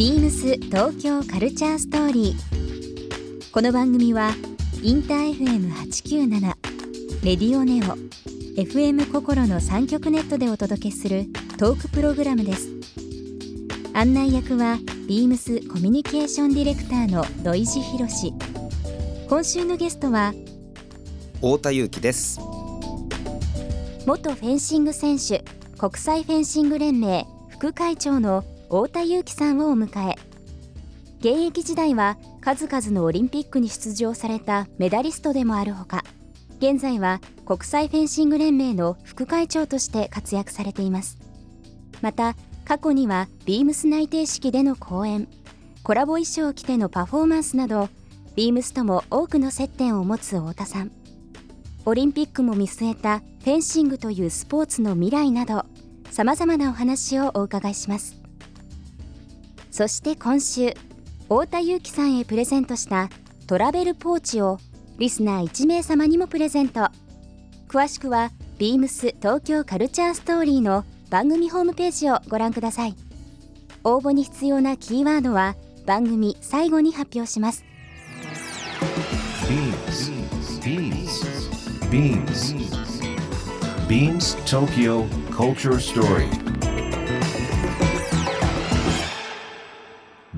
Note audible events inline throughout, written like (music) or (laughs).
ビームス東京カルチャーストーリー。この番組はインター FM897 レディオネオ FM 心の3極ネットでお届けするトークプログラムです。案内役はビームスコミュニケーションディレクターの土井博志今週のゲストは太田裕樹です。元フェンシング選手国際フェンシング連盟副会長の太田裕樹さんをお迎え現役時代は数々のオリンピックに出場されたメダリストでもあるほか現在は国際フェンシング連盟の副会長として活躍されています。また過去にはビームス内定式での講演コラボ衣装を着てのパフォーマンスなどビームスとも多くの接点を持つ太田さん。オリンピックも見据えたフェンシングというスポーツの未来などさまざまなお話をお伺いします。そして今週太田裕樹さんへプレゼントしたトラベルポーチをリスナー1名様にもプレゼント。詳しくは beams 東京カルチャーストーリーの番組ホームページをご覧ください。応募に必要なキーワードは番組最後に発表します。BeamsBeamsBeamsTokyo Culture Story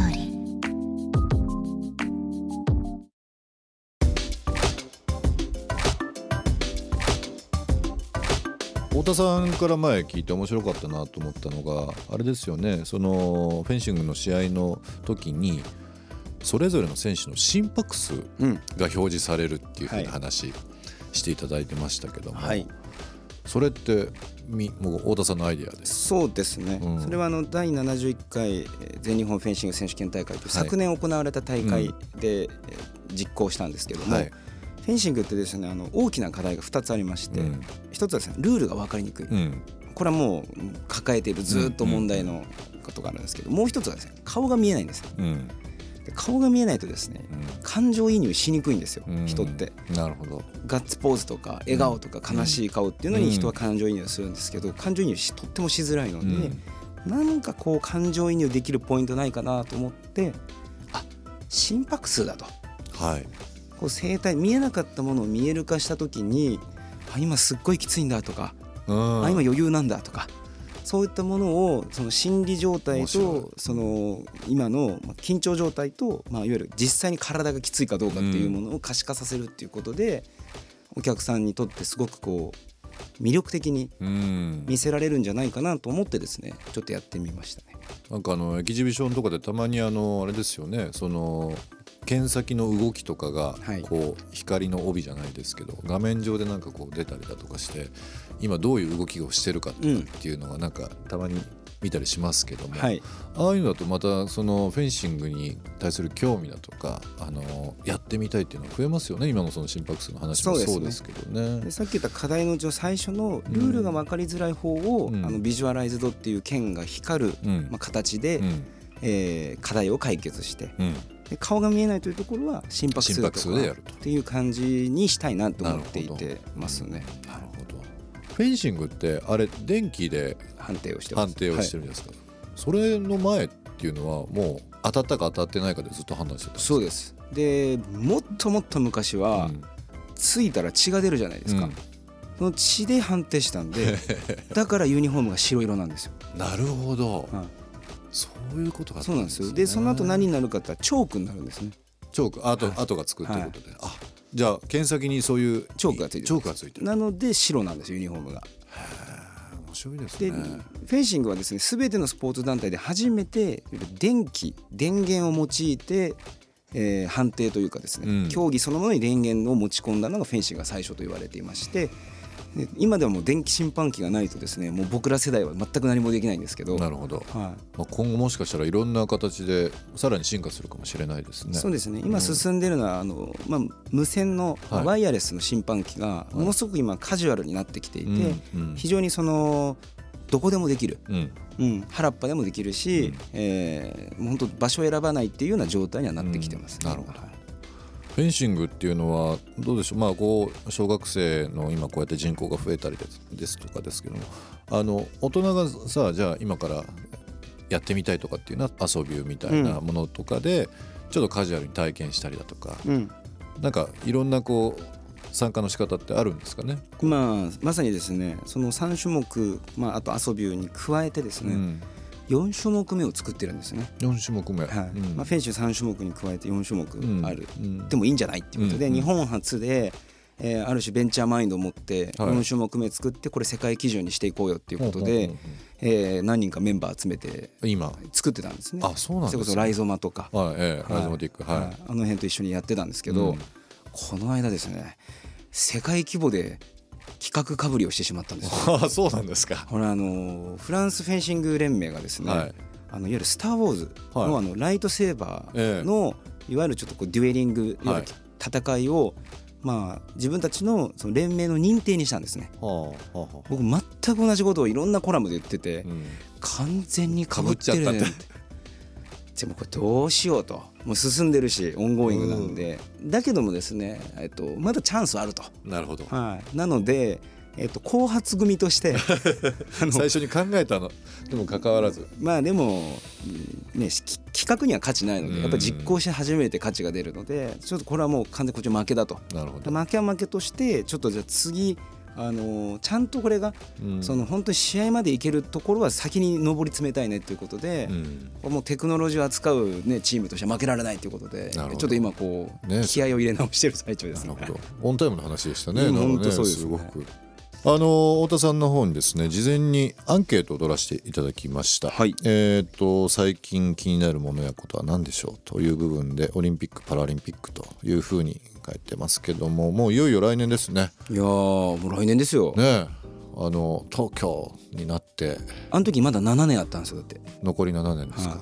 リー太田さんから前聞いて面白かったなと思ったのがあれですよね。そのフェンシングの試合の時にそれぞれの選手の心拍数がうん。表示されるっていうふうはいな話していただいてましたけども、はい。それってみもう太田さんのアイデアです。そうですね、うん。それはあの第71回えー全日本フェンシング選手権大会と昨年行われた大会で、えー実行したんですけども、はいフェンシングってですねあの大きな課題が2つありまして、うん。1つはですねルールが分かりにくい、うん。これはもう抱えているずっと問題のことがあるんですけど、もう1つはですね顔が見えないんですよ。うん。で顔が見えないとですね感情移入しにくいんですよ、うん。人って。なるほど。ガッツポーズとか笑顔とか悲しい顔っていうのに人は感情移入するんですけど感情移入しとってもしづらいので、うん。なんかこう感情移入できるポイントないかなと思ってあ心拍数だと。はい。こう声帯見えなかったものを見える化した時にあ今すっごいきついんだとか、うん。あ今余裕なんだとかそういったものをその心理状態とその今のまあ緊張状態と、まあ、いわゆる実際に体がきついかどうかっていうものを可視化させるっていうことで、お客さんにとってすごくこう魅力的にうん。見せられるんじゃないかなと思ってですねちょっとやってみましたね。なんかあのエキシビションとかでたまにあのあれですよねその剣先の動きとかがはい。こう光の帯じゃないですけど画面上でなんかこう出たりだとかして今どういう動きをしてるかっていうのがなんかたまに見たりしますけども、はい、ああいうのだとまたそのフェンシングに対する興味だとかあのやってみたいっていうのは増えますよね今のその心拍数の話も。そうですけどね。でさっき言った課題のうちの最初のルールが分かりづらい方を、うん。あのビジュアライズドっていう剣が光る、うん。まあ、形で、うんえー課題を解決してうん。で顔が見えないというところは心拍数だとかっていう感じにしたいなと思っていてますね。なるほど。フェンシングってあれ電気で判定をしてます。判定をしてるんですか、それの前っていうのはもう当たったか当たってないかでずっと判断してたそうです。でもっともっと昔は、うん。ついたら血が出るじゃないですか、うん。その血で判定したんで (laughs) だからユニフォームが白色なんですよ、なるほど、はいそういうことがそうなんですよでその後何になるかってチョークになるんですね。チョーク。あと、跡がつくっていうことで、あじゃあ剣先にそういうチョークがついてる。チョークがついてる。なので白なんですよユニフォームが。面白いですで、ねフェンシングはですね全てのスポーツ団体で初めて電気電源を用いて、えー判定というかですね、うん。競技そのものに電源を持ち込んだのがフェンシングが最初と言われていましてで今ではもう電気審判機がないとですねもう僕ら世代は全く何もできないんですけど。なるほど、はい。まあ、今後もしかしたらいろんな形でさらに進化するかもしれないですね。そうですね。今進んでるのは、あのまあ、無線のはい。ワイヤレスの審判機がものすごく今カジュアルになってきていて、非常にそのどこでもできる、うん。うん、原っぱでもできるし、うん。えーもう本当場所を選ばないっていうような状態にはなってきてます、うん。なるほど。はいフェンシングっていうのはどうでしょう？まあこう小学生の今こうやって人口が増えたりですですとかですけどもあの大人がさじゃあ今からやってみたいとかっていうのは遊びみたいなものとかで、ちょっとカジュアルに体験したりだとか。うん。なんかいろんなこう参加の仕方ってあるんですかね？まあ、まさにですねその3種目、まあ、あと遊びに加えてですね、うん、4種目目を作ってるんですね、4種目目、はい。うん。まあ、フェンシング3種目に加えて4種目ある、うん。でもいいんじゃないっていうことで、うん。日本初で、えーある種ベンチャーマインドを持ってはい。4種目目作ってこれ世界基準にしていこうよっていうことでほうほうほうえー何人かメンバー集めて今。作ってたんですね。あそうなんですね。それこそライゾマとか、はいええはい。ライゾマティックはい、はい。あの辺と一緒にやってたんですけど、うん。この間ですね世界規模で企画かぶりをしてしまったんです。よ。あそうなんですか。これあのフランスフェンシング連盟がですね、はい。あのいわゆる「スター・ウォーズの」はい。あのライトセーバーの、いわゆるちょっとこうデュエリング、いわゆる戦いを、まあ、自分たちのその連盟の認定にしたんですね。はあはあはあ。僕全く同じことをいろんなコラムで言ってて、うん。完全にかぶってるね被っちゃっでもこれどうしようと。もう進んでるしオンゴーイングなん。で、だけどもですね、えっと、まだチャンスはあると、なるほど。はい、なので、えっと、後発組として (laughs) 最初に考えたの。でも関わらず。まあでも、うんね、き企画には価値ないのうん。でやっぱり実行して初めて価値が出るのでちょっとこれはもう完全にこっち負けだと。なるほど。負けは負けとしてちょっとじゃあ次あのちゃんとこれが、うんその本当に試合までいけるところは先に上り詰めたいねっていうことでう、んもうテクノロジーを扱う、ね、チームとしては負けられないということでちょっと今こう、ね気合を入れ直してる最中ですねなるほど。オンタイムの話でしたね。うん本当そうですねごく。あの太田さんの方にですね事前にアンケートを取らせていただきました、はいえっ、と最近気になるものやことは何でしょうという部分でオリンピック・パラリンピックというふうに書いてますけどももういよいよ来年ですね。いやーもう来年ですよ、ねえ。あの東京になって。あの時まだ7年あったんですよだって。残り7年ですか、は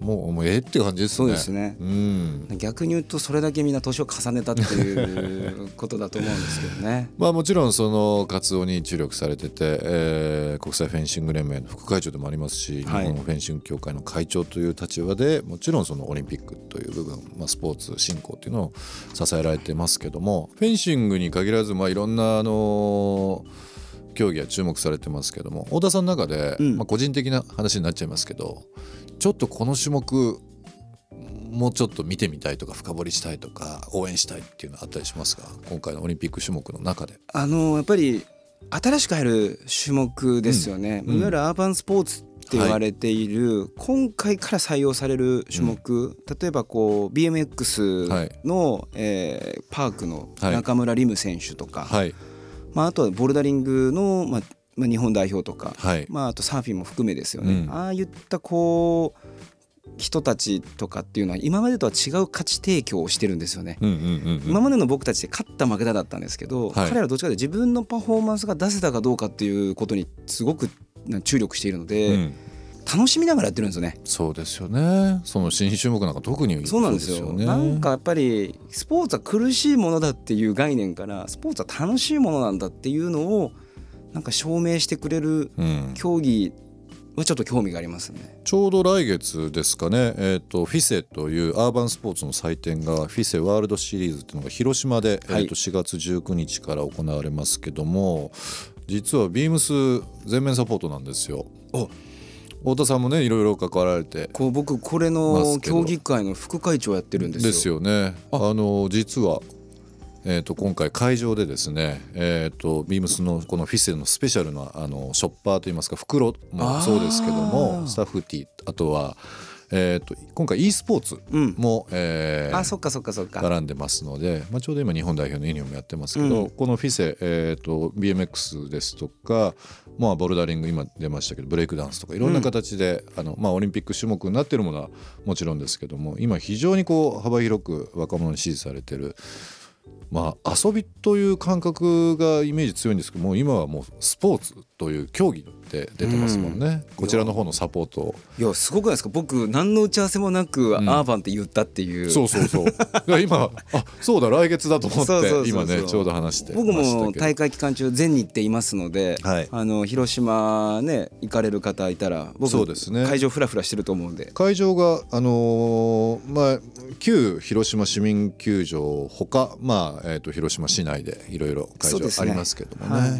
もうもうええって感じですね。そうですね。うん。逆に言うとそれだけみんな年を重ねたっていうことだと思うんですけどね。(laughs) まあもちろんその活動に注力されてて、えー国際フェンシング連盟の副会長でもありますし、はい。日本フェンシング協会の会長という立場でもちろんそのオリンピックという部分、まあ、スポーツ振興っていうのを支えられてますけどもフェンシングに限らず、まあ、いろんなあの競技は注目されてますけども太田さんの中で、うん。まあ、個人的な話になっちゃいますけどちょっとこの種目もうちょっと見てみたいとか深掘りしたいとか応援したいっていうのはあったりしますか？今回のオリンピック種目の中で。あのやっぱり新しく入る種目ですよね、うん。いわゆるアーバンスポーツって言われている、今回から採用される種目、例えばこう BMX の、えーパークの中村輪夢選手とか、はいまあ、あとはボルダリングの、まあまあ、日本代表とか、はい。まあ、あとサーフィンも含めですよね、うん。ああいったこう人たちとかっていうのは今までとは違う価値提供をしてるんですよね。うんうんうんうん。今までの僕たちって勝った負けただったんですけど、はい。彼らはどっちかというと自分のパフォーマンスが出せたかどうかっていうことにすごくな注力しているので、うん楽しみながらやってるんですよね。そうですよねその新種目なんか特にそうなんですよねなんかやっぱりスポーツは苦しいものだっていう概念からスポーツは楽しいものなんだっていうのをなんか証明してくれるうん、競技はちょっと興味がありますね。ちょうど来月ですかね、えー、とフィセというアーバンスポーツの祭典がフィセワールドシリーズっていうのが広島で、はいえー、と4月19日から行われますけども実はビームス全面サポートなんですよ。お太田さんもねいろいろ関わられてこう僕これのますけど競技会の副会長やってるんですよ。ですよね。あの実は、えー、と今回会場でですね、えー、とビームスのこのフィッセルのスペシャルなあのショッパーといいますか袋もそうですけどあもースタッフティーあとは、えー、と今回 e スポーツうん、も、えーあそっかそっかそっか。絡んでますので、まあ、ちょうど今日本代表のユニフォームやってますけど、うん。このフィセ、えー、と BMX ですとか、まあ、ボルダリング今出ましたけどブレイクダンスとかいろんな形で、あのまあ、オリンピック種目になっているものはもちろんですけども今非常にこう幅広く若者に支持されてるまあ遊びという感覚がイメージ強いんですけども今はもうスポーツという競技で出てますもんね、こちらの方のサポートを。いやすごくないですか？僕何の打ち合わせもなく、アーバンって言ったっていう。そうそうそう。いや今あそうだ来月だと思っそうそうそうそう。て今ねちょうど話して僕も大会期間中全日っていますので、はい。あの広島ね行かれる方いたら僕そうですね。会場フラフラしてると思うんで。会場があのーまあ旧広島市民球場ほかまあえっ、と広島市内でいろいろ会場ありますけどもね。はい。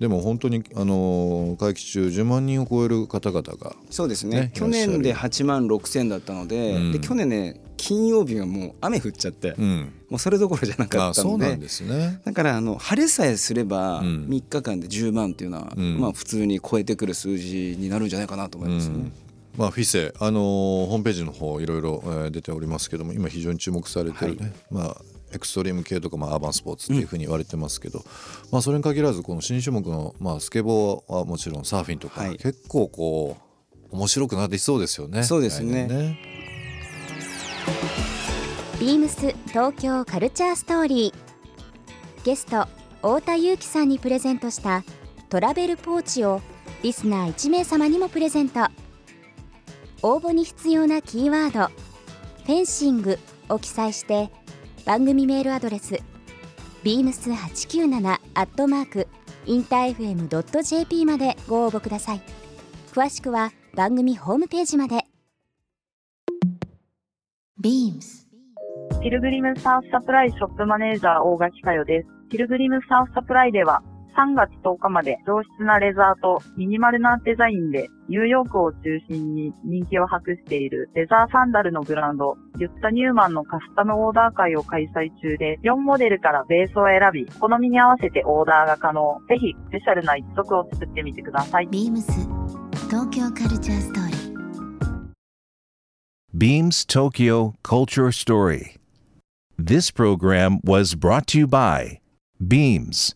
でも本当にあのー会期中10万人を超える方々がそうですね。ね去年で8万6千だったので,、うん。で去年ね金曜日はもう雨降っちゃって、うん。もうそれどころじゃなかあったのでそうなんですね。だからあの晴れさえすればうん。3日間で10万っていうのは、うん。まあ普通に超えてくる数字になるんじゃないかなと思いますね。うん。まあ、フィセ、あのーホームページの方いろいろ、えー出ておりますけども今非常に注目されてるね、まあ、エクストリーム系とか、まあ、アーバンスポーツっていうふうに言われてますけど、まあ、それに限らずこの新種目の、まあ、スケボーはもちろんサーフィンとか、はい。結構こう面白くなってきそうですよね。そうですね。来年ビームス東京カルチャーストーリー。ゲスト太田裕樹さんにプレゼントしたトラベルポーチをリスナー1名様にもプレゼント。応募に必要なキーワード「フェンシング」を記載して番組メールアドレス beams897 アットマークインター FM.jp までご応募ください。詳しくは番組ホームページまで。Beams ピルグリムサーフサプライショップマネージャー大垣佳代です。ピルグリムサーフサプライでは3月10日まで上質なレザーとミニマルなデザインでニューヨークを中心に人気を博しているレザーサンダルのブランド、ユッタ・ニューマンのカスタムオーダー会を開催中で4モデルからベースを選び、好みに合わせてオーダーが可能。ぜひスペシャルな一足を作ってみてください。Beams 東京カルチャーストーリー Beams Tokyo Culture Story. This program was brought to you by Beams.